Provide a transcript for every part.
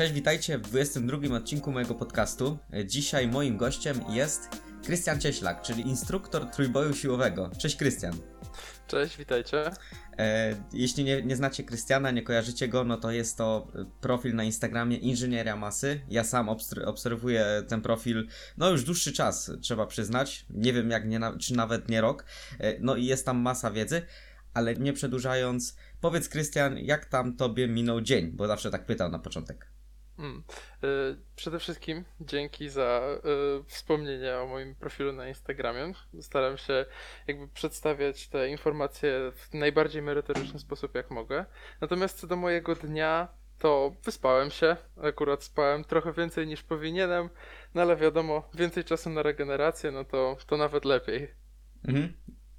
Cześć, witajcie w 22 odcinku mojego podcastu. Dzisiaj moim gościem jest Krystian Cieślak, czyli instruktor trójboju siłowego. Cześć Krystian. Cześć, witajcie. E, jeśli nie, nie znacie Krystiana, nie kojarzycie go, no to jest to profil na Instagramie Inżynieria Masy. Ja sam obserwuję ten profil, no już dłuższy czas, trzeba przyznać. Nie wiem, jak nie, czy nawet nie rok. E, no i jest tam masa wiedzy, ale nie przedłużając, powiedz Krystian, jak tam tobie minął dzień, bo zawsze tak pytał na początek. Hmm. Przede wszystkim dzięki za y, wspomnienie o moim profilu na Instagramie. Staram się jakby przedstawiać te informacje w najbardziej merytoryczny sposób, jak mogę. Natomiast co do mojego dnia, to wyspałem się. Akurat spałem trochę więcej niż powinienem, no ale wiadomo, więcej czasu na regenerację, no to, to nawet lepiej. Mhm.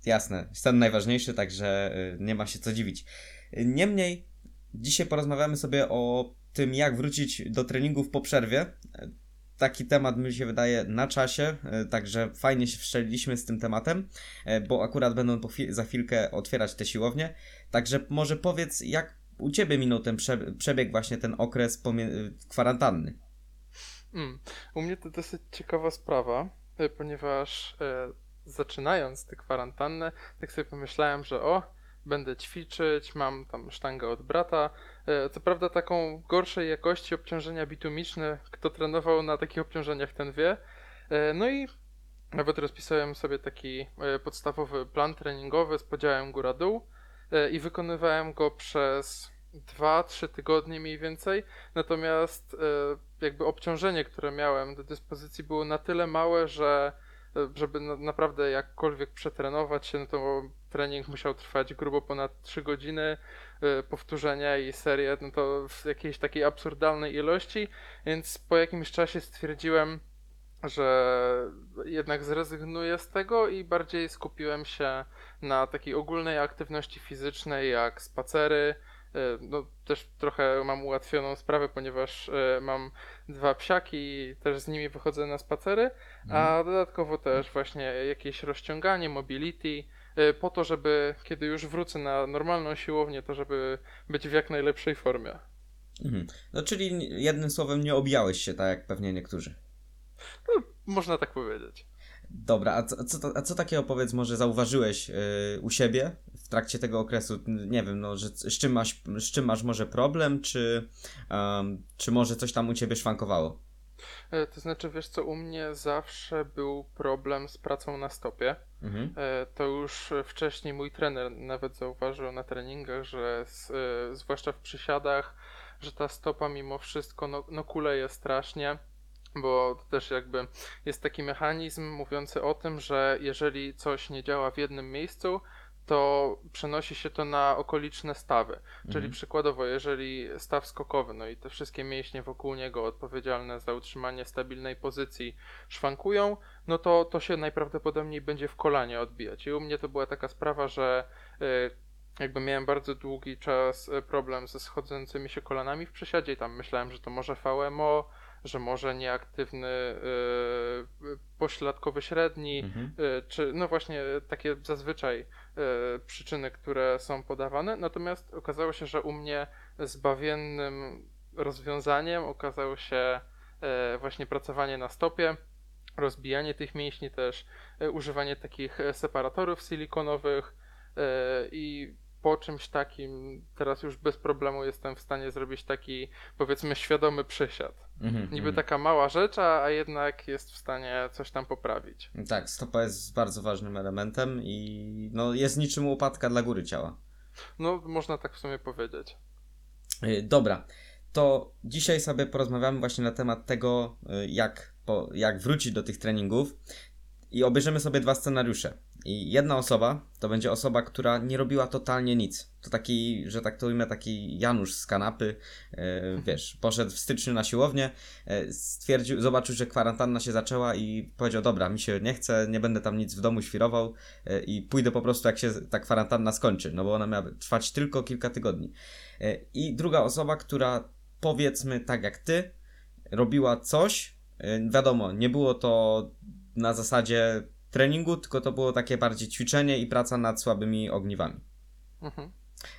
Jasne, stan najważniejszy, także y, nie ma się co dziwić. Niemniej, dzisiaj porozmawiamy sobie o tym, jak wrócić do treningów po przerwie. Taki temat mi się wydaje na czasie, e, także fajnie się wszczeliliśmy z tym tematem, e, bo akurat będą za chwilkę otwierać te siłownie. Także może powiedz, jak u Ciebie minął ten przebieg, właśnie ten okres kwarantanny? Mm, u mnie to dosyć ciekawa sprawa, e, ponieważ e, zaczynając tę kwarantannę, tak sobie pomyślałem, że o, będę ćwiczyć, mam tam sztangę od brata. E, co prawda taką gorszej jakości obciążenia bitumiczne, kto trenował na takich obciążeniach ten wie. E, no i nawet rozpisałem sobie taki e, podstawowy plan treningowy z podziałem góra-dół i wykonywałem go przez 2-3 tygodnie mniej więcej. Natomiast jakby obciążenie, które miałem do dyspozycji było na tyle małe, że żeby na, naprawdę jakkolwiek przetrenować się, no to trening musiał trwać grubo ponad 3 godziny, powtórzenia i serię, no to w jakiejś takiej absurdalnej ilości, więc po jakimś czasie stwierdziłem, że jednak zrezygnuję z tego i bardziej skupiłem się na takiej ogólnej aktywności fizycznej, jak spacery, E, no, też trochę mam ułatwioną sprawę, ponieważ e, mam dwa psiaki i też z nimi wychodzę na spacery, a mhm. dodatkowo też właśnie jakieś rozciąganie, mobility, e, po to, żeby kiedy już wrócę na normalną siłownię, to żeby być w jak najlepszej formie. Mhm. No czyli jednym słowem nie obijałeś się tak jak pewnie niektórzy. No, można tak powiedzieć. Dobra, a co, co, a co takiego powiedz może zauważyłeś yy, u siebie w trakcie tego okresu? Nie wiem, no, że, z, czym masz, z czym masz może problem, czy, um, czy może coś tam u ciebie szwankowało? E, to znaczy, wiesz co, u mnie zawsze był problem z pracą na stopie. Mhm. E, to już wcześniej mój trener nawet zauważył na treningach, że z, e, zwłaszcza w przysiadach, że ta stopa mimo wszystko no, no kuleje strasznie bo to też jakby jest taki mechanizm mówiący o tym, że jeżeli coś nie działa w jednym miejscu, to przenosi się to na okoliczne stawy. Czyli mhm. przykładowo, jeżeli staw skokowy, no i te wszystkie mięśnie wokół niego odpowiedzialne za utrzymanie stabilnej pozycji szwankują, no to to się najprawdopodobniej będzie w kolanie odbijać. I u mnie to była taka sprawa, że y, jakby miałem bardzo długi czas y, problem ze schodzącymi się kolanami w przesiadzie i tam myślałem, że to może VMO, że może nieaktywny yy, pośladkowy średni, mhm. yy, czy no właśnie takie zazwyczaj przyczyny, które są podawane. Natomiast okazało się, że u mnie zbawiennym rozwiązaniem okazało się właśnie pracowanie na stopie, rozbijanie tych mięśni też, używanie takich separatorów silikonowych i po czymś takim teraz już bez problemu jestem w stanie zrobić taki powiedzmy świadomy przysiad. -hmm, Niby mm. taka mała rzecz, a, a jednak jest w stanie coś tam poprawić. Tak, stopa jest bardzo ważnym elementem i no, jest niczym łopatka dla góry ciała. No, można tak w sumie powiedzieć. Y, dobra, to dzisiaj sobie porozmawiamy właśnie na temat tego, y, jak, po, jak wrócić do tych treningów i obejrzymy sobie dwa scenariusze. I jedna osoba to będzie osoba, która nie robiła totalnie nic. To taki, że tak to ujmę, taki Janusz z kanapy, e, wiesz, poszedł w styczniu na siłownię, e, stwierdził, zobaczył, że kwarantanna się zaczęła i powiedział, dobra, mi się nie chce, nie będę tam nic w domu świrował e, i pójdę po prostu jak się ta kwarantanna skończy, no bo ona miała trwać tylko kilka tygodni. I druga osoba, która powiedzmy tak jak ty, robiła coś, wiadomo, nie było to na zasadzie treningu, tylko to było takie bardziej ćwiczenie i praca nad słabymi ogniwami. Mhm.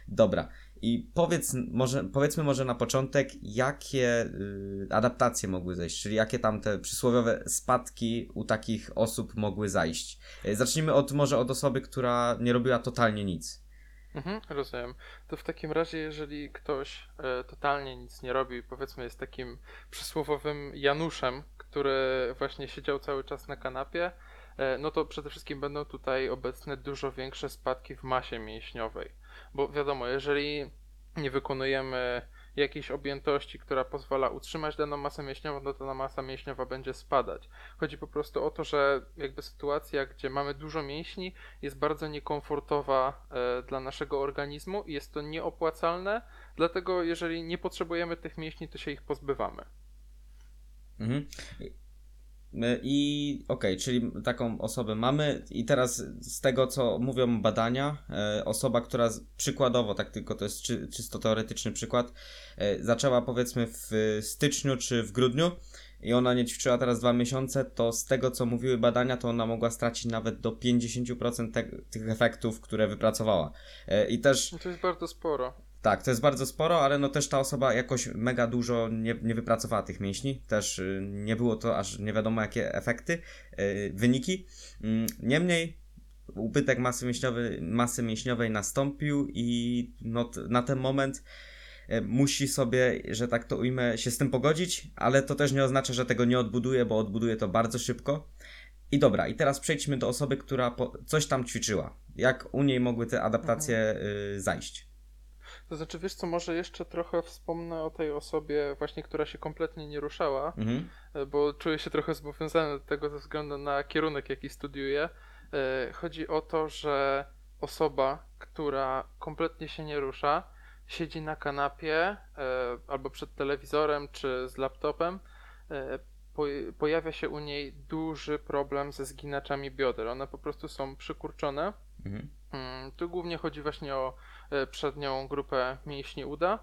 Dobra. I powiedz, może, powiedzmy może na początek, jakie y, adaptacje mogły zejść, czyli jakie tam te przysłowiowe spadki u takich osób mogły zajść. Y, zacznijmy od może od osoby, która nie robiła totalnie nic. Mhm, rozumiem. To w takim razie, jeżeli ktoś e, totalnie nic nie robi, powiedzmy jest takim przysłowowym Januszem, który właśnie siedział cały czas na kanapie, e, no to przede wszystkim będą tutaj obecne dużo większe spadki w masie mięśniowej. Bo wiadomo, jeżeli nie wykonujemy jakiejś objętości, która pozwala utrzymać daną masę mięśniową, no to ta masa mięśniowa będzie spadać. Chodzi po prostu o to, że jakby sytuacja, gdzie mamy dużo mięśni, jest bardzo niekomfortowa e, dla naszego organizmu i jest to nieopłacalne, dlatego jeżeli nie potrzebujemy tych mięśni, to się ich pozbywamy. Mhm. I okej, okay, czyli taką osobę mamy, i teraz z tego, co mówią badania, e, osoba, która przykładowo, tak tylko to jest czy, czysto teoretyczny przykład, e, zaczęła powiedzmy w styczniu czy w grudniu i ona nie ćwiczyła teraz dwa miesiące, to z tego, co mówiły badania, to ona mogła stracić nawet do 50% te, tych efektów, które wypracowała. E, I też. No to jest bardzo sporo. Tak, to jest bardzo sporo, ale no też ta osoba jakoś mega dużo nie, nie wypracowała tych mięśni. Też y, nie było to aż nie wiadomo jakie efekty, y, wyniki. Mm, niemniej ubytek masy, mięśniowej, masy mięśniowej nastąpił i no, na ten moment y, musi sobie, że tak to ujmę, się z tym pogodzić, ale to też nie oznacza, że tego nie odbuduje, bo odbuduje to bardzo szybko. I dobra, i teraz przejdźmy do osoby, która coś tam ćwiczyła. Jak u niej mogły te adaptacje mhm. zajść? To znaczy, wiesz co, może jeszcze trochę wspomnę o tej osobie właśnie, która się kompletnie nie ruszała, mhm. E, bo czuję się trochę zobowiązany do tego ze względu na kierunek, jaki studiuję. E, chodzi o to, że osoba, która kompletnie się nie rusza, siedzi na kanapie e, albo przed telewizorem czy z laptopem, pojawia się u niej duży problem ze zginaczami bioder. One po prostu są przykurczone. Mhm. Mm, tu głównie chodzi właśnie o przednią grupę mięśni uda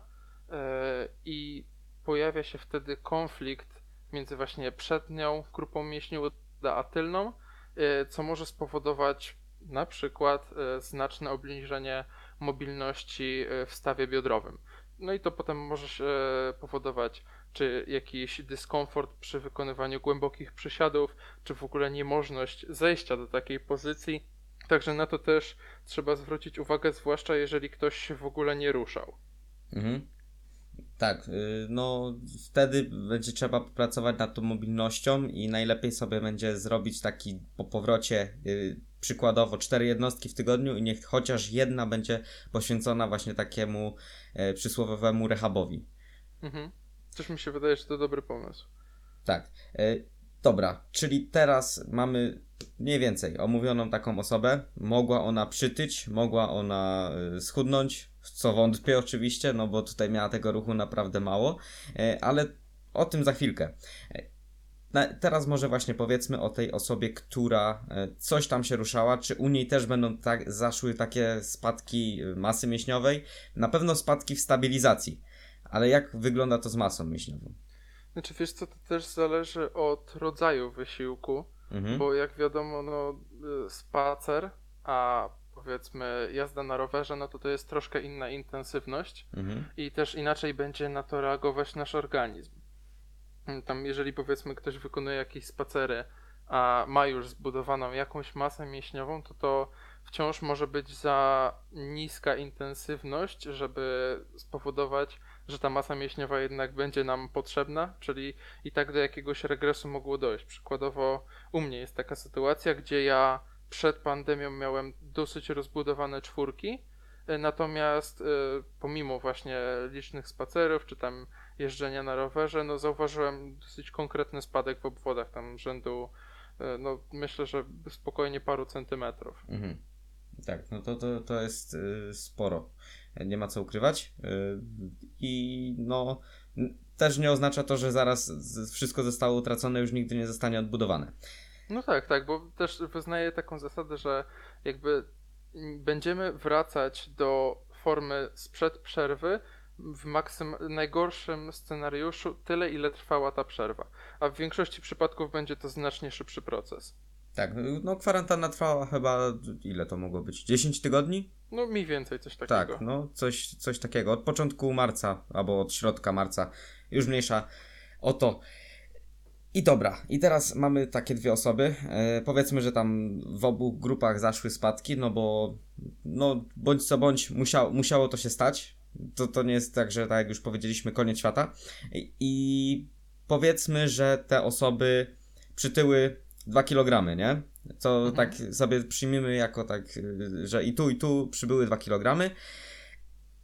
e, i pojawia się wtedy konflikt między właśnie przednią grupą mięśni uda a tylną, e, co może spowodować na przykład znaczne obniżenie mobilności w stawie biodrowym. No i to potem może powodować czy jakiś dyskomfort przy wykonywaniu głębokich przysiadów, czy w ogóle niemożność zejścia do takiej pozycji Także na to też trzeba zwrócić uwagę, zwłaszcza jeżeli ktoś się w ogóle nie ruszał. Mhm. Tak, y, no wtedy będzie trzeba popracować nad tą mobilnością i najlepiej sobie będzie zrobić taki po powrocie y, przykładowo cztery jednostki w tygodniu i niech chociaż jedna będzie poświęcona właśnie takiemu e, przysłowiowemu rehabowi. Mhm. Coś mi się wydaje, że to dobry pomysł. Tak. E, dobra, czyli teraz mamy mniej więcej omówioną taką osobę. Mogła ona przytyć, mogła ona y, schudnąć, w co wątpię oczywiście, no bo tutaj miała tego ruchu naprawdę mało, e, ale o tym za chwilkę. E, teraz może właśnie powiedzmy o tej osobie, która e, coś tam się ruszała, czy u niej też będą tak, zaszły takie spadki masy mięśniowej? Na pewno spadki w stabilizacji, ale jak wygląda to z masą mięśniową? Znaczy wiesz co, to też zależy od rodzaju wysiłku. Mhm. Bo jak wiadomo, no, y, spacer, a powiedzmy jazda na rowerze, no to to jest troszkę inna intensywność mhm. i też inaczej będzie na to reagować nasz organizm. Tam, jeżeli powiedzmy ktoś wykonuje jakieś spacery, a ma już zbudowaną jakąś masę mięśniową, to to wciąż może być za niska intensywność, żeby spowodować że ta masa mięśniowa jednak będzie nam potrzebna, czyli i tak do jakiegoś regresu mogło dojść. Przykładowo u mnie jest taka sytuacja, gdzie ja przed pandemią miałem dosyć rozbudowane czwórki, e, natomiast y, pomimo właśnie licznych spacerów, czy tam jeżdżenia na rowerze, no zauważyłem dosyć konkretny spadek w obwodach, tam rzędu, y, no myślę, że spokojnie paru centymetrów. Mhm. Tak, no to, to, to jest sporo nie ma co ukrywać. Y, I no, też nie oznacza to, że zaraz wszystko zostało utracone, już nigdy nie zostanie odbudowane. No tak, tak, bo też wyznaję taką zasadę, że jakby będziemy wracać do formy sprzed przerwy w maksym najgorszym scenariuszu tyle, ile trwała ta przerwa. A w większości przypadków będzie to znacznie szybszy proces. Tak, no kwarantanna trwała chyba, ile to mogło być? 10 tygodni? No mniej więcej coś takiego. Tak, no coś, coś takiego. Od początku marca, albo od środka marca, już mniejsza o to. I dobra, i teraz mamy takie dwie osoby. E, powiedzmy, że tam w obu grupach zaszły spadki, no bo no bądź co bądź musiało, musiało to się stać. To, to nie jest tak, że tak jak już powiedzieliśmy, koniec świata. I, i powiedzmy, że te osoby przytyły 2 kg, nie? Co mhm. tak sobie przyjmiemy jako tak, że i tu, i tu przybyły 2 kg.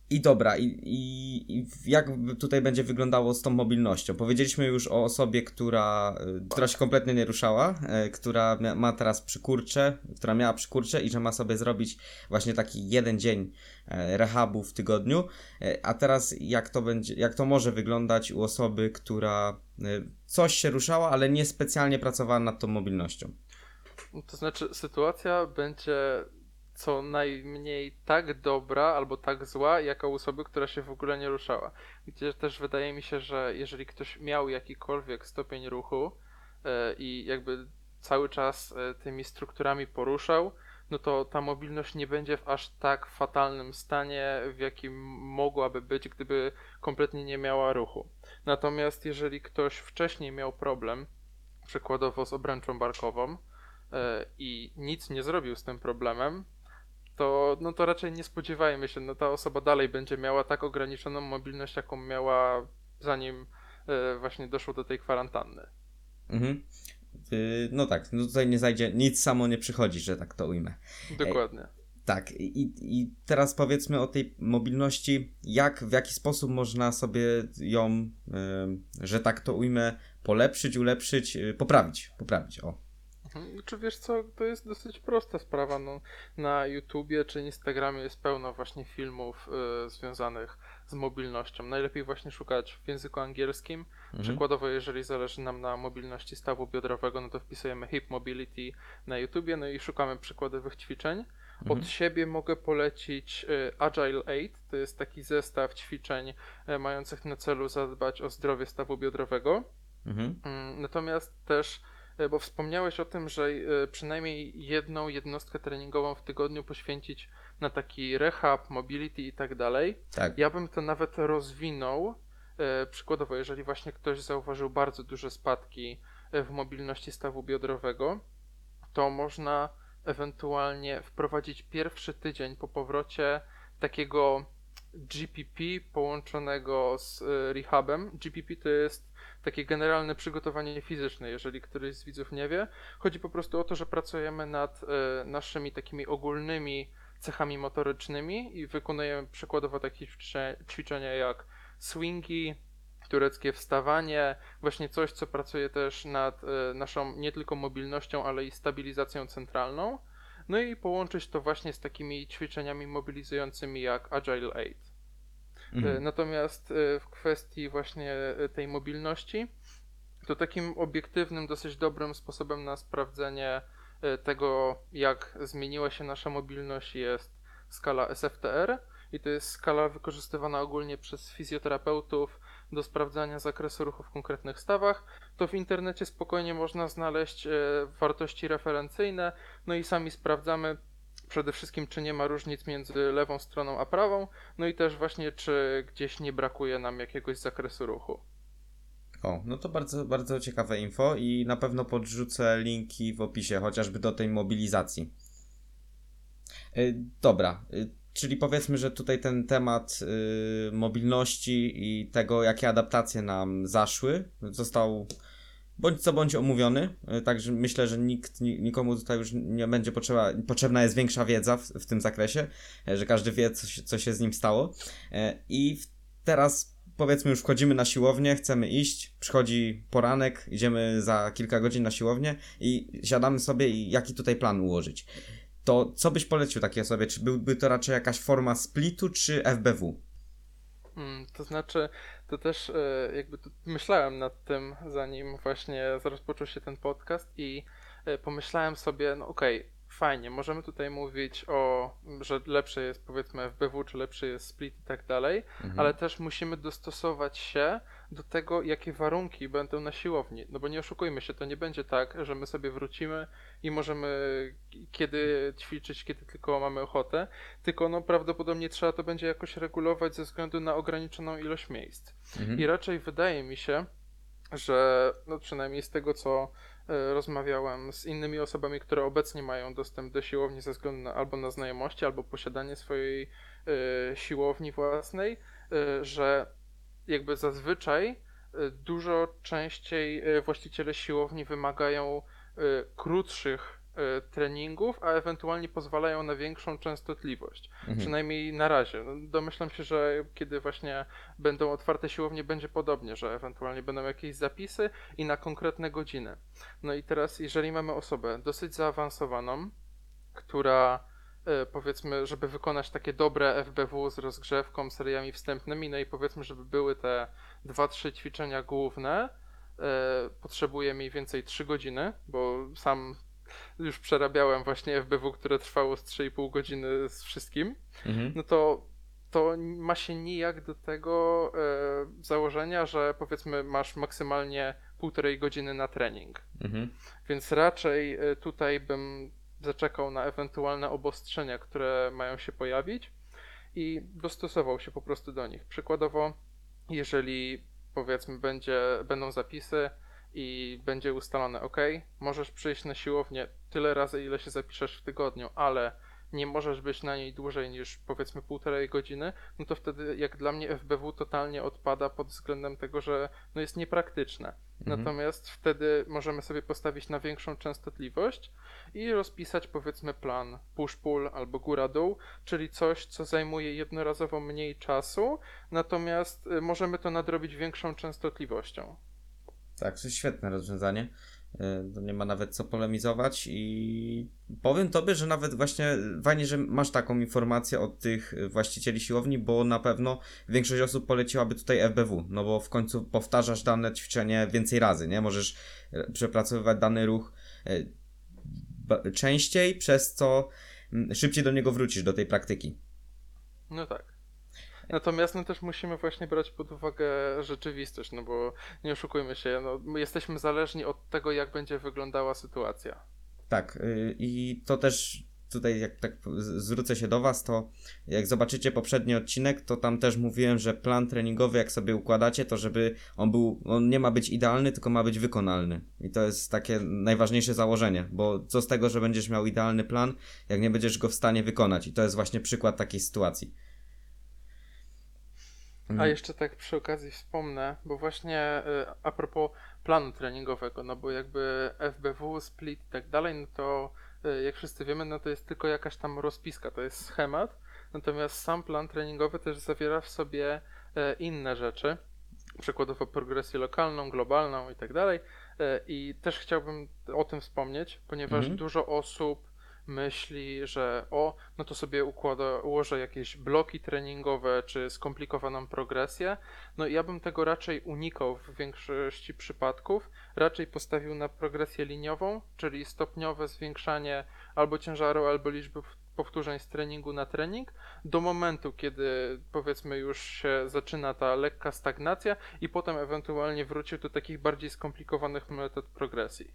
I dobra, i, i, i, jak tutaj będzie wyglądało z tą mobilnością? Powiedzieliśmy już o osobie, która, y, która się kompletnie nie ruszała, e, która ma teraz przykurcze, która miała przykurcze i że ma sobie zrobić właśnie taki jeden dzień e, rehabu w tygodniu. E, a teraz jak to będzie, jak to może wyglądać u osoby, która coś się ruszała, ale nie specjalnie pracowała nad tą mobilnością? To znaczy, sytuacja będzie co najmniej tak dobra albo tak zła, jak u osoby, która się w ogóle nie ruszała. Gdzie też wydaje mi się, że jeżeli ktoś miał jakikolwiek stopień ruchu e, i jakby cały czas e, tymi strukturami poruszał, no to ta mobilność nie będzie w aż tak fatalnym stanie, w jakim mogłaby być, gdyby kompletnie nie miała ruchu. Natomiast jeżeli ktoś wcześniej miał problem, przykładowo z obręczą barkową, e, i nic nie zrobił z tym problemem, to, no to raczej nie spodziewajmy się, no ta osoba dalej będzie miała tak ograniczoną mobilność, jaką miała zanim e, właśnie doszło do tej kwarantanny. Mhm. Y, no tak, no tutaj nie zajdzie, nic samo nie przychodzi, że tak to ujmę. Dokładnie. Ej, tak, i, i teraz powiedzmy o tej mobilności, jak, w jaki sposób można sobie ją, y, że tak to ujmę, polepszyć, ulepszyć, y, poprawić, poprawić, o. Mhm. Czy wiesz co, to jest dosyć prosta sprawa. No, na YouTubie czy Instagramie jest pełno właśnie filmów y, związanych z mobilnością. Najlepiej właśnie szukać w języku angielskim. Mhm. Przykładowo, jeżeli zależy nam na mobilności stawu biodrowego, no to wpisujemy hip mobility na YouTubie, no i szukamy przykładowych ćwiczeń. Mhm. Od siebie mogę polecić y, Agile 8. To jest taki zestaw ćwiczeń y, mających na celu zadbać o zdrowie stawu biodrowego. Mhm. Mm, natomiast też bo wspomniałeś o tym, że e, przynajmniej jedną jednostkę treningową w tygodniu poświęcić na taki rehab, mobility i tak dalej. Tak. Ja bym to nawet rozwinął. E, przykładowo, jeżeli właśnie ktoś zauważył bardzo duże spadki w mobilności stawu biodrowego, to można ewentualnie wprowadzić pierwszy tydzień po powrocie takiego GPP połączonego z rehabem. GPP to jest takie generalne przygotowanie fizyczne, jeżeli któryś z widzów nie wie. Chodzi po prostu o to, że pracujemy nad y, naszymi takimi ogólnymi cechami motorycznymi i wykonujemy przykładowo takie ćwiczenia jak swingi, tureckie wstawanie, właśnie coś, co pracuje też nad y, naszą nie tylko mobilnością, ale i stabilizacją centralną. No i połączyć to właśnie z takimi ćwiczeniami mobilizującymi jak Agile 8. Mhm. E, natomiast e, w kwestii właśnie e, tej mobilności, to takim obiektywnym, dosyć dobrym sposobem na sprawdzenie tego, jak zmieniła się nasza mobilność, jest skala SFTR. I to jest skala wykorzystywana ogólnie przez fizjoterapeutów do sprawdzania zakresu ruchu w konkretnych stawach. To w internecie spokojnie można znaleźć wartości referencyjne, no i sami sprawdzamy, przede wszystkim, czy nie ma różnic między lewą stroną a prawą, no i też właśnie, czy gdzieś nie brakuje nam jakiegoś zakresu ruchu. O, no to bardzo, bardzo ciekawe info i na pewno podrzucę linki w opisie, chociażby do tej mobilizacji. Yy, dobra, yy, czyli powiedzmy, że tutaj ten temat yy, mobilności i tego, jakie adaptacje nam zaszły, został bądź co bądź omówiony, e, także myślę, że nikt, nikomu tutaj już nie będzie potrzeba, potrzebna jest większa wiedza w, w tym zakresie, e, że każdy wie, co się, co się z nim stało. E, I teraz powiedzmy już wchodzimy na siłownię, chcemy iść, przychodzi poranek, idziemy za kilka godzin na siłownię i siadamy sobie i jaki tutaj plan ułożyć. To co byś polecił takiej osobie? Czy byłby to raczej jakaś forma splitu, czy FBW? To znaczy, to też e, jakby myślałem nad tym, zanim właśnie rozpoczął się ten podcast i e, pomyślałem sobie, no okej, okay, fajnie, możemy tutaj mówić o, że lepsze jest powiedzmy FBW, czy lepszy jest split i tak dalej, mhm. ale też musimy dostosować się do tego, jakie warunki będą na siłowni. No bo nie oszukujmy się, to nie będzie tak, że my sobie wrócimy i możemy kiedy ćwiczyć, kiedy tylko mamy ochotę, tylko no prawdopodobnie trzeba to będzie jakoś regulować ze względu na ograniczoną ilość miejsc. Mhm. I raczej wydaje mi się, że no przynajmniej z tego, co rozmawiałem z innymi osobami, które obecnie mają dostęp do siłowni ze względu na, albo na znajomości, albo posiadanie swojej y, siłowni własnej, y, że jakby zazwyczaj dużo częściej właściciele siłowni wymagają krótszych E, treningów, a ewentualnie pozwalają na większą częstotliwość. Mhm. Przynajmniej na razie. No, domyślam się, że kiedy właśnie będą otwarte siłownie, będzie podobnie, że ewentualnie będą jakieś zapisy i na konkretne godziny. No i teraz, jeżeli mamy osobę dosyć zaawansowaną, która e, powiedzmy, żeby wykonać takie dobre FBW z rozgrzewką, seriami wstępnymi, no i powiedzmy, żeby były te 2-3 ćwiczenia główne, e, potrzebuje mniej więcej 3 godziny, bo sam już przerabiałem właśnie FBW, które trwało z 3,5 godziny z wszystkim, mhm. no to to ma się nijak do tego e, założenia, że powiedzmy masz maksymalnie półtorej godziny na trening. Mhm. Więc raczej e, tutaj bym zaczekał na ewentualne obostrzenia, które mają się pojawić i dostosował się po prostu do nich. Przykładowo, jeżeli powiedzmy będzie, będą zapisy, i będzie ustalone, ok, możesz przyjść na siłownię tyle razy, ile się zapiszesz w tygodniu, ale nie możesz być na niej dłużej niż powiedzmy półtorej godziny, no to wtedy jak dla mnie FBW totalnie odpada pod względem tego, że no jest niepraktyczne. Mhm. Natomiast wtedy możemy sobie postawić na większą częstotliwość i rozpisać powiedzmy plan push-pull albo góra-dół, czyli coś, co zajmuje jednorazowo mniej czasu, natomiast y, możemy to nadrobić większą częstotliwością. Tak, to jest świetne rozwiązanie. E, nie ma nawet co polemizować i powiem tobie, że nawet właśnie fajnie, że masz taką informację od tych właścicieli siłowni, bo na pewno większość osób poleciłaby tutaj FBW, no bo w końcu powtarzasz dane ćwiczenie więcej razy, nie? Możesz e, przepracowywać dany ruch e, częściej, przez co mm, szybciej do niego wrócisz, do tej praktyki. No tak. Natomiast no, też musimy właśnie brać pod uwagę rzeczywistość, no bo nie oszukujmy się, no, jesteśmy zależni od tego, jak będzie wyglądała sytuacja. Tak, yy, i to też tutaj jak tak zwrócę się do Was, to jak zobaczycie poprzedni odcinek, to tam też mówiłem, że plan treningowy, jak sobie układacie, to żeby on był, on nie ma być idealny, tylko ma być wykonalny. I to jest takie najważniejsze założenie, bo co z tego, że będziesz miał idealny plan, jak nie będziesz go w stanie wykonać. I to jest właśnie przykład takiej sytuacji. Mhm. A jeszcze tak przy okazji wspomnę, bo właśnie y, a propos planu treningowego, no bo jakby FBW, split i tak dalej, no to y, jak wszyscy wiemy, no to jest tylko jakaś tam rozpiska, to jest schemat, natomiast sam plan treningowy też zawiera w sobie y, inne rzeczy, przykładowo progresję lokalną, globalną i tak dalej. I też chciałbym o tym wspomnieć, ponieważ mhm. dużo osób myśli, że o, no to sobie układa, ułożę jakieś bloki treningowe czy skomplikowaną progresję. No ja bym tego raczej unikał w większości przypadków. Raczej postawił na progresję liniową, czyli stopniowe zwiększanie albo ciężaru, albo liczby powtórzeń z treningu na trening, do momentu, kiedy powiedzmy już się zaczyna ta lekka stagnacja i potem ewentualnie wrócił do takich bardziej skomplikowanych metod progresji.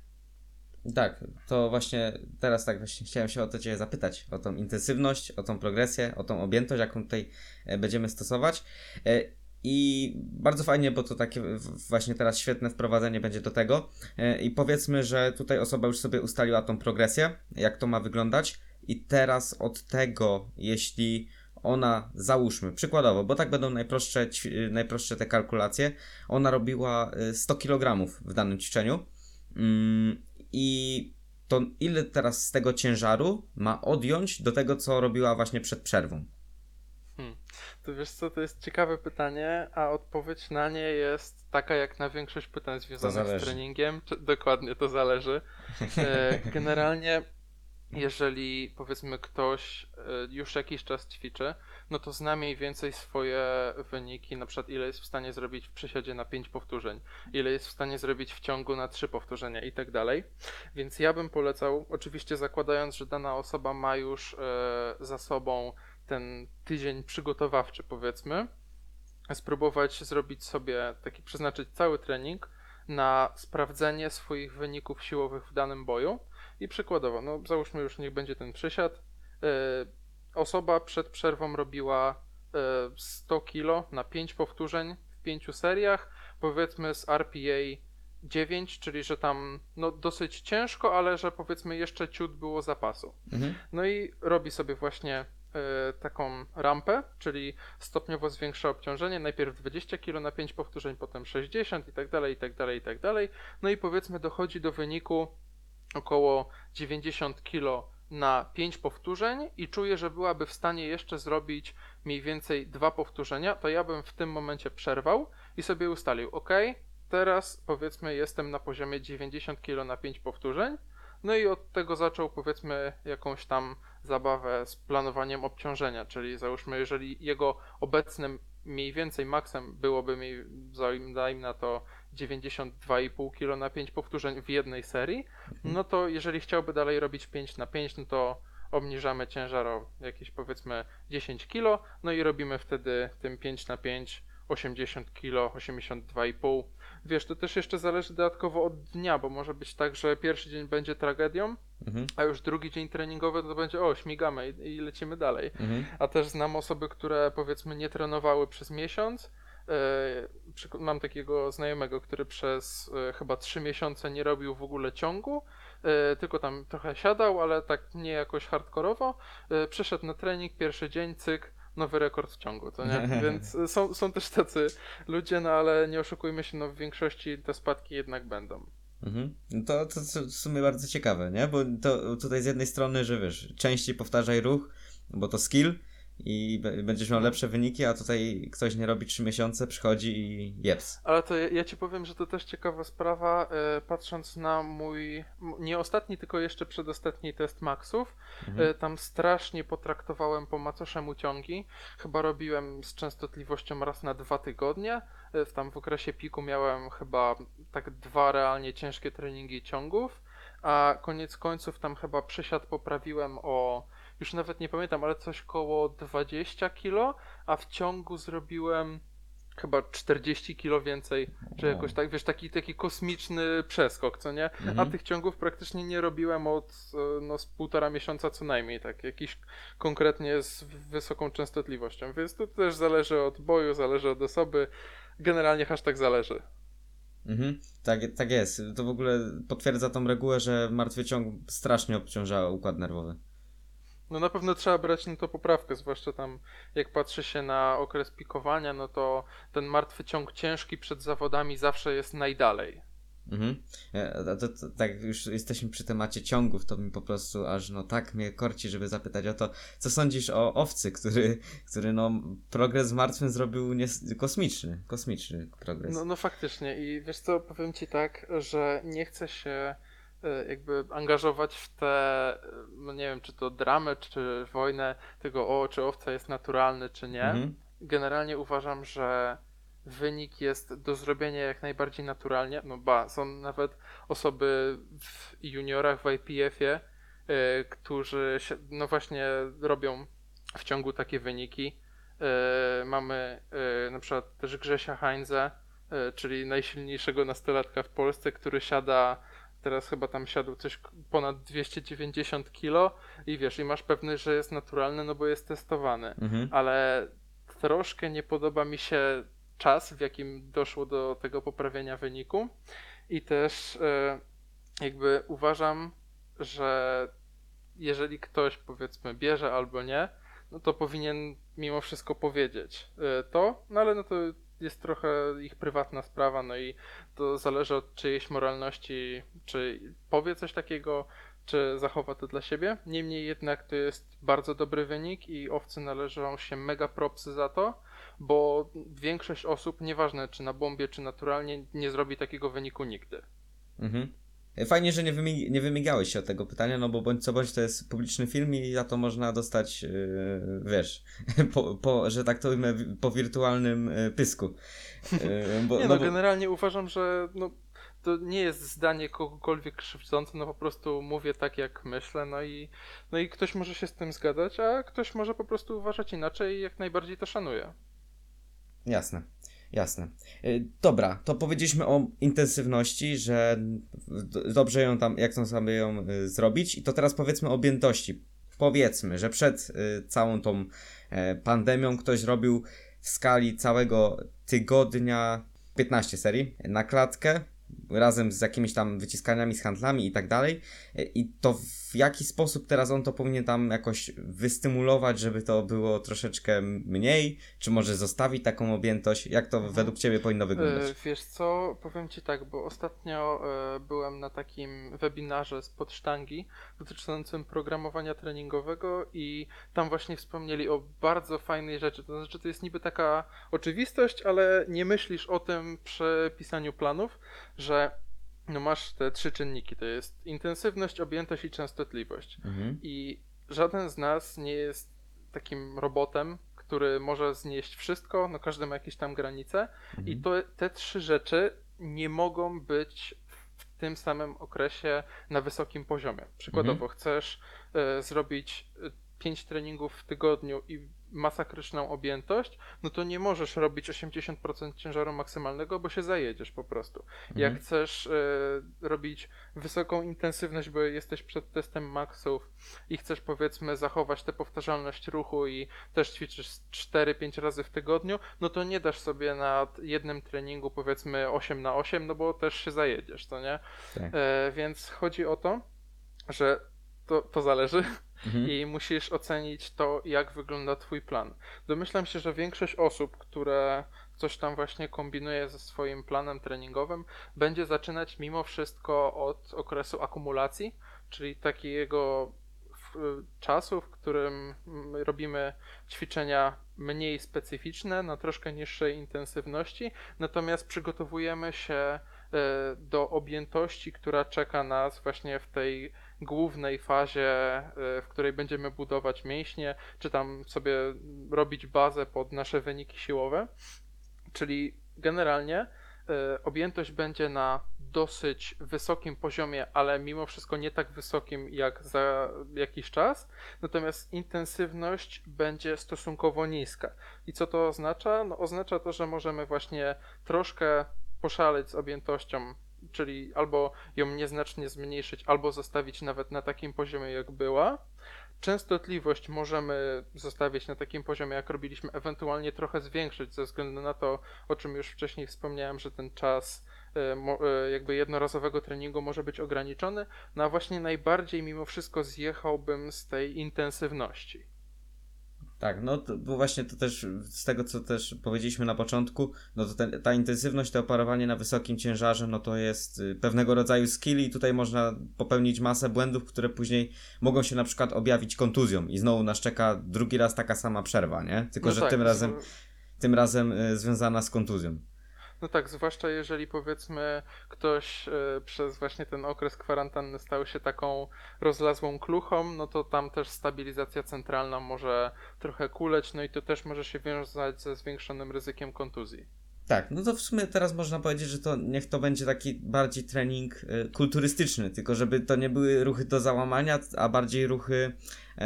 Tak, to właśnie teraz tak właśnie chciałem się o to Cię zapytać, o tą intensywność, o tą progresję, o tą objętość, jaką tutaj e, będziemy stosować. E, I bardzo fajnie, bo to takie właśnie teraz świetne wprowadzenie będzie do tego. E, I powiedzmy, że tutaj osoba już sobie ustaliła tą progresję, jak to ma wyglądać. I teraz od tego, jeśli ona, załóżmy, przykładowo, bo tak będą najprostsze, najprostsze te kalkulacje, ona robiła 100 kg w danym ćwiczeniu mm, i to ile teraz z tego ciężaru ma odjąć do tego, co robiła właśnie przed przerwą? Hmm. To wiesz co, to jest ciekawe pytanie, a odpowiedź na nie jest taka jak na większość pytań związanych z treningiem. Dokładnie, to zależy. E, generalnie, jeżeli powiedzmy ktoś już jakiś czas ćwiczy, no to zna mniej więcej swoje wyniki, na przykład ile jest w stanie zrobić w przysiadzie na 5 powtórzeń, ile jest w stanie zrobić w ciągu na 3 powtórzenia i tak dalej. Więc ja bym polecał, oczywiście zakładając, że dana osoba ma już e, za sobą ten tydzień przygotowawczy, powiedzmy, spróbować zrobić sobie taki, przeznaczyć cały trening na sprawdzenie swoich wyników siłowych w danym boju. I przykładowo, no załóżmy już niech będzie ten przysiad. Yy, osoba przed przerwą robiła yy, 100 kg na 5 powtórzeń w 5 seriach, powiedzmy z RPA 9, czyli że tam no, dosyć ciężko, ale że powiedzmy jeszcze ciut było zapasu. Mhm. No i robi sobie właśnie y, taką rampę, czyli stopniowo zwiększa obciążenie, najpierw 20 kg na 5 powtórzeń, potem 60 i tak dalej, i tak dalej, i tak dalej. No i powiedzmy dochodzi do wyniku około 90 kg na 5 powtórzeń i czuje, że byłaby w stanie jeszcze zrobić mniej więcej dwa powtórzenia, to ja bym w tym momencie przerwał i sobie ustalił, ok, teraz powiedzmy jestem na poziomie 90 kg na 5 powtórzeń, no i od tego zaczął powiedzmy jakąś tam zabawę z planowaniem obciążenia, czyli załóżmy, jeżeli jego obecnym mniej więcej maksem byłoby, dajmy na to 92,5 kg na 5 powtórzeń w jednej serii, mhm. no to jeżeli chciałby dalej robić 5 na 5, no to obniżamy ciężar o jakieś powiedzmy 10 kg, no i robimy wtedy tym 5 na 5 80 kg, 82,5 wiesz, to też jeszcze zależy dodatkowo od dnia, bo może być tak, że pierwszy dzień będzie tragedią, mhm. a już drugi dzień treningowy to będzie o, śmigamy i, i lecimy dalej. Mhm. A też znam osoby, które powiedzmy nie trenowały przez miesiąc. E, mam takiego znajomego, który przez e, chyba 3 miesiące nie robił w ogóle ciągu, e, tylko tam trochę siadał, ale tak nie jakoś hardkorowo. Przyszedł na trening, pierwszy dzień, cyk, nowy rekord w ciągu, to nie? Więc są, są też tacy ludzie, no ale nie oszukujmy się, no w większości te spadki jednak będą. Mhm. No to, to, to w sumie bardzo ciekawe, nie? Bo to tutaj z jednej strony, że wiesz, częściej powtarzaj ruch, bo to skill, i będziesz miał lepsze wyniki, a tutaj ktoś nie robi 3 miesiące, przychodzi i jeps. Ale to ja, ja ci powiem, że to też ciekawa sprawa, e, patrząc na mój, nie ostatni, tylko jeszcze przedostatni test maksów, mhm. e, tam strasznie potraktowałem po macoszemu ciągi, chyba robiłem z częstotliwością raz na dwa tygodnie, e, tam w okresie piku miałem chyba tak dwa realnie ciężkie treningi ciągów, a koniec końców tam chyba przysiad poprawiłem o już nawet nie pamiętam, ale coś koło 20 kilo, a w ciągu zrobiłem chyba 40 kilo więcej, czy jakoś tak, wiesz, taki, taki kosmiczny przeskok, co nie? Mhm. A tych ciągów praktycznie nie robiłem od e, no, z półtora miesiąca co najmniej, tak, jakiś konkretnie z wysoką częstotliwością, więc to też zależy od boju, zależy od osoby, generalnie hashtag zależy. Mhm, tak, tak jest. To w ogóle potwierdza tą regułę, że martwy ciąg strasznie obciąża układ nerwowy. No na pewno trzeba brać na to poprawkę, zwłaszcza tam jak patrzy się na okres pikowania, no to ten martwy ciąg ciężki przed zawodami zawsze jest najdalej. Mhm. E, to, to, tak już jesteśmy przy temacie ciągów, to mi po prostu aż no tak mnie korci, żeby zapytać o to, co sądzisz o owcy, który, który no progres w martwym zrobił nies- kosmiczny, kosmiczny progres. No, no faktycznie i wiesz co, powiem ci tak, że nie chcę się jakby angażować w te, no nie wiem, czy to dramę, czy wojnę, tego o, czy owca jest naturalny, czy nie. Mhm. Generalnie uważam, że wynik jest do zrobienia jak najbardziej naturalnie. No ba, są nawet osoby w juniorach w IPF-ie, y, którzy się, no właśnie robią w ciągu takie wyniki. Y, mamy y, na przykład też Grzesia Heinze, czyli najsilniejszego nastolatka w Polsce, który siada teraz chyba tam siadł coś ponad 290 kilo i wiesz, i masz pewność, że jest naturalny, no bo jest testowany. Mhm. Ale troszkę nie podoba mi się czas, w jakim doszło do tego poprawienia wyniku i też e, jakby uważam, że jeżeli ktoś powiedzmy bierze albo nie, no to powinien mimo wszystko powiedzieć e, to, no ale no to jest trochę ich prywatna sprawa, no i to zależy od czyjejś moralności, czy powie coś takiego, czy zachowa to dla siebie. Niemniej jednak to jest bardzo dobry wynik i owcy należą się mega propsy za to, bo większość osób, nieważne czy na bombie, czy naturalnie, nie zrobi takiego wyniku nigdy. Mhm. Fajnie, że nie, wymi nie wymigałeś się od tego pytania, no bo bądź co bądź to jest publiczny film i za to można dostać, yy, wiesz, po, po, że tak to ujmę, po wirtualnym yy, pysku. Yy, bo, nie no, no bo... generalnie uważam, że no, to nie jest zdanie kogokolwiek krzywdzące, no po prostu mówię tak jak myślę, no i, no i ktoś może się z tym zgadzać, a ktoś może po prostu uważać inaczej i jak najbardziej to szanuje. Jasne. Jasne. Y, dobra, to powiedzieliśmy o intensywności, że dobrze ją tam, jak sobie ją y, zrobić. I to teraz powiedzmy o objętości. Powiedzmy, że przed y, całą tą e, pandemią ktoś robił w skali całego tygodnia 15 serii na klatkę razem z jakimiś tam wyciskaniami, z handlami i tak dalej. I to w jaki sposób teraz on to powinien tam jakoś wystymulować, żeby to było troszeczkę mniej? Czy może zostawić taką objętość? Jak to mhm. według Ciebie powinno wyglądać? E, wiesz co, powiem Ci tak, bo ostatnio e, byłem na takim webinarze z podsztangi dotyczącym programowania treningowego i tam właśnie wspomnieli o bardzo fajnej rzeczy. To znaczy, to jest niby taka oczywistość, ale nie myślisz o tym przy pisaniu planów, że no masz te trzy czynniki, to jest intensywność, objętość i częstotliwość. Mhm. I żaden z nas nie jest takim robotem, który może znieść wszystko, no każdy ma jakieś tam granice mhm. i to, te trzy rzeczy nie mogą być w tym samym okresie na wysokim poziomie. Przykładowo, mhm. chcesz y, zrobić e, pięć treningów w tygodniu i masakryczną objętość, no to nie możesz robić 80% ciężaru maksymalnego, bo się zajedziesz po prostu. Mhm. Jak chcesz y, robić wysoką intensywność, bo jesteś przed testem maksów i chcesz powiedzmy zachować tę powtarzalność ruchu i też ćwiczysz 4-5 razy w tygodniu, no to nie dasz sobie na jednym treningu powiedzmy 8 na 8, no bo też się zajedziesz, to nie? Tak. E, więc chodzi o to, że to, to zależy mhm. i musisz ocenić to, jak wygląda Twój plan. Domyślam się, że większość osób, które coś tam właśnie kombinuje ze swoim planem treningowym, będzie zaczynać mimo wszystko od okresu akumulacji, czyli takiego czasu, w którym robimy ćwiczenia mniej specyficzne, na troszkę niższej intensywności, natomiast przygotowujemy się e, do objętości, która czeka nas właśnie w tej głównej fazie, y, w której będziemy budować mięśnie, czy tam sobie robić bazę pod nasze wyniki siłowe. Czyli generalnie y, objętość będzie na dosyć wysokim poziomie, ale mimo wszystko nie tak wysokim jak za jakiś czas. Natomiast intensywność będzie stosunkowo niska. I co to oznacza? No, oznacza to, że możemy właśnie troszkę poszaleć z objętością czyli albo ją nieznacznie zmniejszyć, albo zostawić nawet na takim poziomie, jak była. Częstotliwość możemy zostawić na takim poziomie, jak robiliśmy, ewentualnie trochę zwiększyć, ze względu na to, o czym już wcześniej wspomniałem, że ten czas e, e, jakby jednorazowego treningu może być ograniczony, no a właśnie najbardziej mimo wszystko zjechałbym z tej intensywności. Tak, no to, bo właśnie to też z tego, co też powiedzieliśmy na początku, no to ten, ta intensywność, to operowanie na wysokim ciężarze, no to jest y, pewnego rodzaju skill i tutaj można popełnić masę błędów, które później mogą się na przykład objawić kontuzją i znowu nas czeka drugi raz taka sama przerwa, nie? Tylko, no że tak, tym razem, tym razem y, związana z kontuzją. No tak, zwłaszcza jeżeli powiedzmy ktoś y, przez właśnie ten okres kwarantanny stał się taką rozlazłą kluchą, no to tam też stabilizacja centralna może trochę kuleć, no i to też może się wiązać ze zwiększonym ryzykiem kontuzji. Tak, no to w sumie teraz można powiedzieć, że to niech to będzie taki bardziej trening y, kulturystyczny, tylko żeby to nie były ruchy do załamania, a bardziej ruchy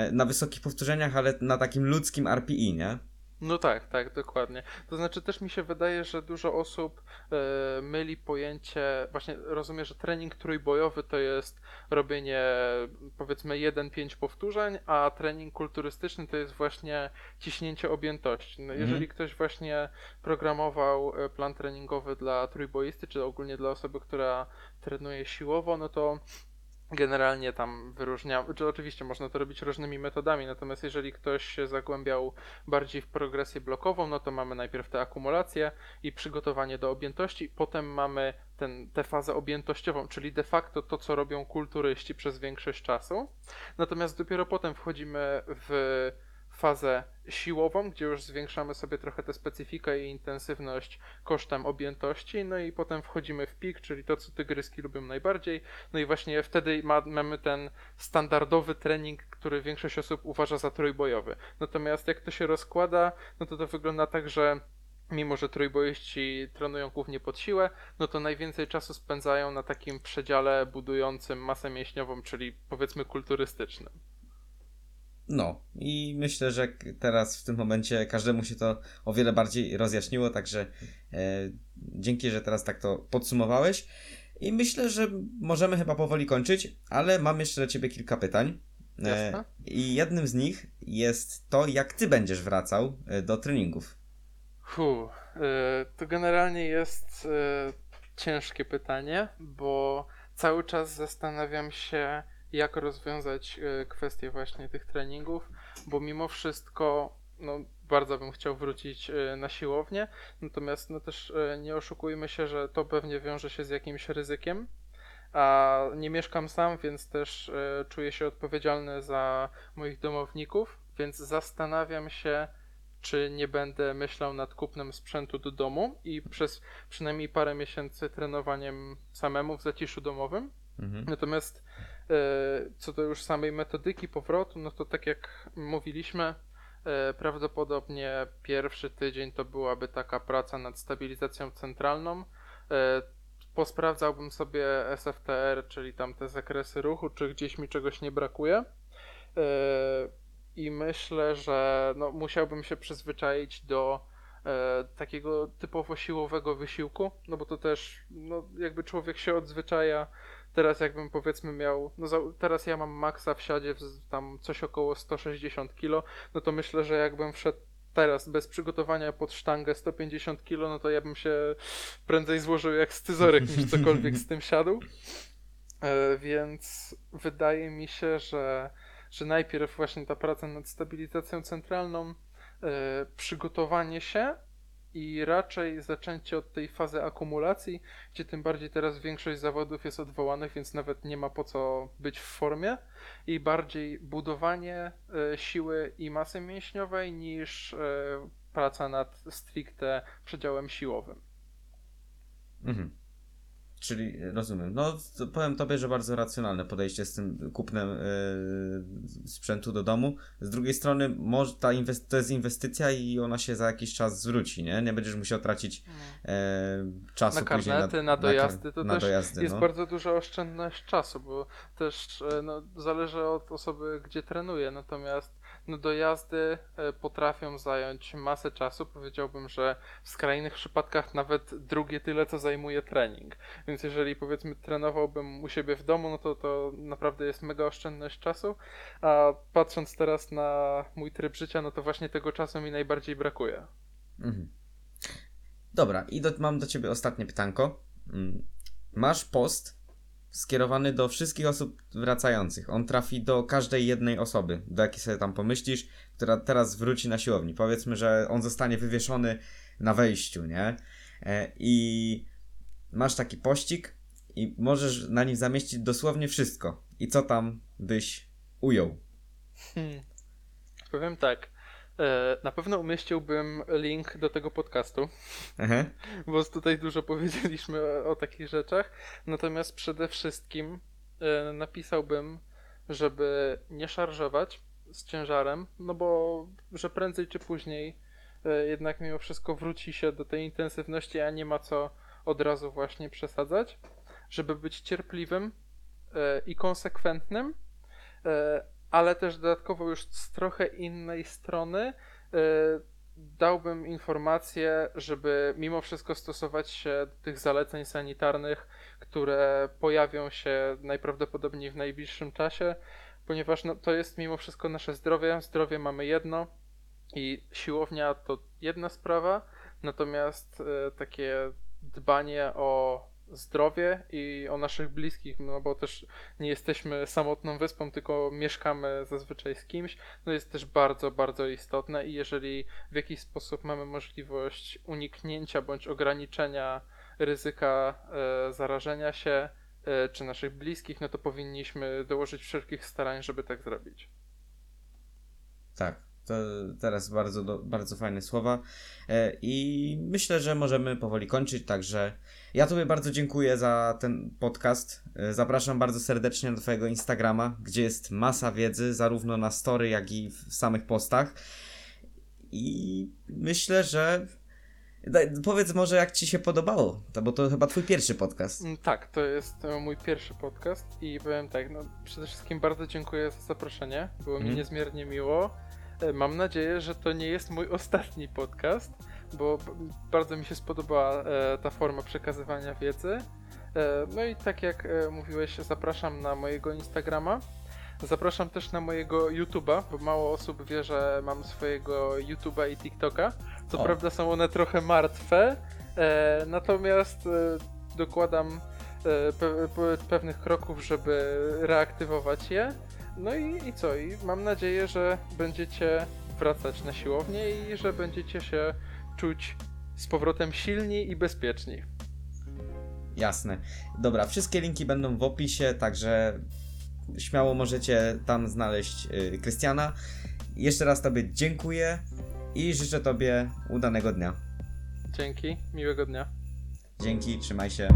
y, na wysokich powtórzeniach, ale na takim ludzkim RPI, nie? No tak, tak, dokładnie. To znaczy też mi się wydaje, że dużo osób e, myli pojęcie, właśnie rozumie, że trening trójbojowy to jest robienie powiedzmy 1-5 powtórzeń, a trening kulturystyczny to jest właśnie ciśnięcie objętości. No, jeżeli mhm. ktoś właśnie programował e, plan treningowy dla trójboisty, czy ogólnie dla osoby, która trenuje siłowo, no to Generalnie tam wyróżnia, czy oczywiście można to robić różnymi metodami, natomiast jeżeli ktoś się zagłębiał bardziej w progresję blokową, no to mamy najpierw tę akumulację i przygotowanie do objętości, potem mamy ten, tę fazę objętościową, czyli de facto to, co robią kulturyści przez większość czasu. Natomiast dopiero potem wchodzimy w fazę siłową, gdzie już zwiększamy sobie trochę tę specyfikę i intensywność kosztem objętości, no i potem wchodzimy w pik, czyli to, co tygryski lubią najbardziej, no i właśnie wtedy ma, mamy ten standardowy trening, który większość osób uważa za trójbojowy. Natomiast jak to się rozkłada, no to to wygląda tak, że mimo że trójboiści trenują głównie pod siłę, no to najwięcej czasu spędzają na takim przedziale budującym masę mięśniową, czyli powiedzmy kulturystycznym. No i myślę, że teraz w tym momencie każdemu się to o wiele bardziej rozjaśniło, także e, dzięki, że teraz tak to podsumowałeś. I myślę, że możemy chyba powoli kończyć, ale mam jeszcze do Ciebie kilka pytań. E, I jednym z nich jest to, jak Ty będziesz wracał e, do treningów. Hu, e, to generalnie jest e, ciężkie pytanie, bo cały czas zastanawiam się, jak rozwiązać e, kwestię właśnie tych treningów, bo mimo wszystko no, bardzo bym chciał wrócić e, na siłownię, natomiast no też e, nie oszukujmy się, że to pewnie wiąże się z jakimś ryzykiem, a nie mieszkam sam, więc też czuję się odpowiedzialny za moich domowników, więc zastanawiam się, czy nie będę myślał nad kupnem sprzętu do domu i przez przynajmniej parę miesięcy trenowaniem samemu w zaciszu domowym. Mhm. Natomiast co do już samej metodyki powrotu, no to tak jak mówiliśmy, e, prawdopodobnie pierwszy tydzień to byłaby taka praca nad stabilizacją centralną. E, posprawdzałbym sobie SFTR, czyli tam te zakresy ruchu, czy gdzieś mi czegoś nie brakuje. I myślę, że no, musiałbym się przyzwyczaić do takiego typowo siłowego wysiłku, no bo to też no, jakby człowiek się odzwyczaja Teraz jakbym powiedzmy miał, no za, teraz ja mam maksa w siadzie w, tam coś około 160 kg, no to myślę, że jakbym wszedł teraz bez przygotowania pod sztangę 150 kg, no to ja bym się prędzej złożył jak scyzoryk niż cokolwiek z tym siadł. E, więc wydaje mi się, że, że najpierw właśnie ta praca nad stabilizacją centralną, e, przygotowanie się, i raczej zaczęcie od tej fazy akumulacji, gdzie tym bardziej teraz większość zawodów jest odwołanych, więc nawet nie ma po co być w formie i bardziej budowanie e, siły i masy mięśniowej niż e, praca nad stricte przedziałem siłowym. Mhm. Czyli rozumiem. No, powiem tobie, że bardzo racjonalne podejście z tym kupnem yy, sprzętu do domu. Z drugiej strony, może ta inwest- to jest inwestycja i ona się za jakiś czas zwróci, nie? Nie będziesz musiał tracić yy, czasu na karnety, na, na dojazdy. To na też dojazdy, jest no. bardzo duża oszczędność czasu, bo też e, no, zależy od osoby, gdzie trenuje. Natomiast no dojazdy e, potrafią zająć masę czasu. Powiedziałbym, że w skrajnych przypadkach nawet drugie tyle, co zajmuje trening. Więc jeżeli powiedzmy trenowałbym u siebie w domu, no to to naprawdę jest mega oszczędność czasu. A patrząc teraz na mój tryb życia, no to właśnie tego czasu mi najbardziej brakuje. Mhm. Dobra, i do, mam do ciebie ostatnie pytanko. Mm, masz post skierowany do wszystkich osób wracających. On trafi do każdej jednej osoby, do jakiej sobie tam pomyślisz, która teraz wróci na siłowni. Powiedzmy, że on zostanie wywieszony na wejściu, nie? E, I masz taki pościg i możesz na nim zamieścić dosłownie wszystko. I co tam byś ujął? Hmm. Powiem tak. E, na pewno umieściłbym link do tego podcastu, Aha. bo tutaj dużo powiedzieliśmy o, o takich rzeczach. Natomiast przede wszystkim e, napisałbym, żeby nie szarżować z ciężarem, no bo że prędzej czy później e, jednak mimo wszystko wróci się do tej intensywności, a nie ma co od razu właśnie przesadzać, żeby być cierpliwym i konsekwentnym, ale też dodatkowo już z trochę innej strony e, dałbym informację, żeby mimo wszystko stosować się do tych zaleceń sanitarnych, które pojawią się najprawdopodobniej w najbliższym czasie, ponieważ no, to jest mimo wszystko nasze zdrowie. Zdrowie mamy jedno i siłownia to jedna sprawa, natomiast e, takie dbanie o zdrowie i o naszych bliskich, no bo też nie jesteśmy samotną wyspą, tylko mieszkamy zazwyczaj z kimś, no jest też bardzo, bardzo istotne i jeżeli w jakiś sposób mamy możliwość uniknięcia bądź ograniczenia ryzyka e, zarażenia się e, czy naszych bliskich, no to powinniśmy dołożyć wszelkich starań, żeby tak zrobić. Tak, To teraz bardzo, do, bardzo fajne słowa. E, I myślę, że możemy powoli kończyć, także ja Tobie bardzo dziękuję za ten podcast. E, zapraszam bardzo serdecznie do Twojego Instagrama, gdzie jest masa wiedzy, zarówno na story, jak i w samych postach. I myślę, że Daj, powiedz może, jak ci się podobało, to, bo to chyba twój pierwszy podcast. Mm, tak, to jest e, mój pierwszy podcast i powiem tak, no przede wszystkim bardzo dziękuję za zaproszenie, było mm. mi mhm. niezmiernie miło. E, mam nadzieję, że to nie jest mój ostatni podcast, bo bardzo mi się spodobała e, ta forma przekazywania wiedzy. No i tak jak mówiłeś, zapraszam na mojego Instagrama. Zapraszam też na mojego YouTube'a, bo mało osób wie, że mam swojego YouTube'a i TikToka. Co o. prawda są one trochę martwe, e, natomiast e, dokładam e, pe, pe, pewnych kroków, żeby reaktywować je. No i, i co? I mam nadzieję, że będziecie wracać na siłownię i że będziecie się czuć z powrotem silni i bezpieczni. Jasne. Dobra, wszystkie linki będą w opisie, także śmiało możecie tam znaleźć y, Krystiana. Jeszcze raz Tobie dziękuję i życzę Tobie udanego dnia. Dzięki, miłego dnia. Dzięki, trzymaj się.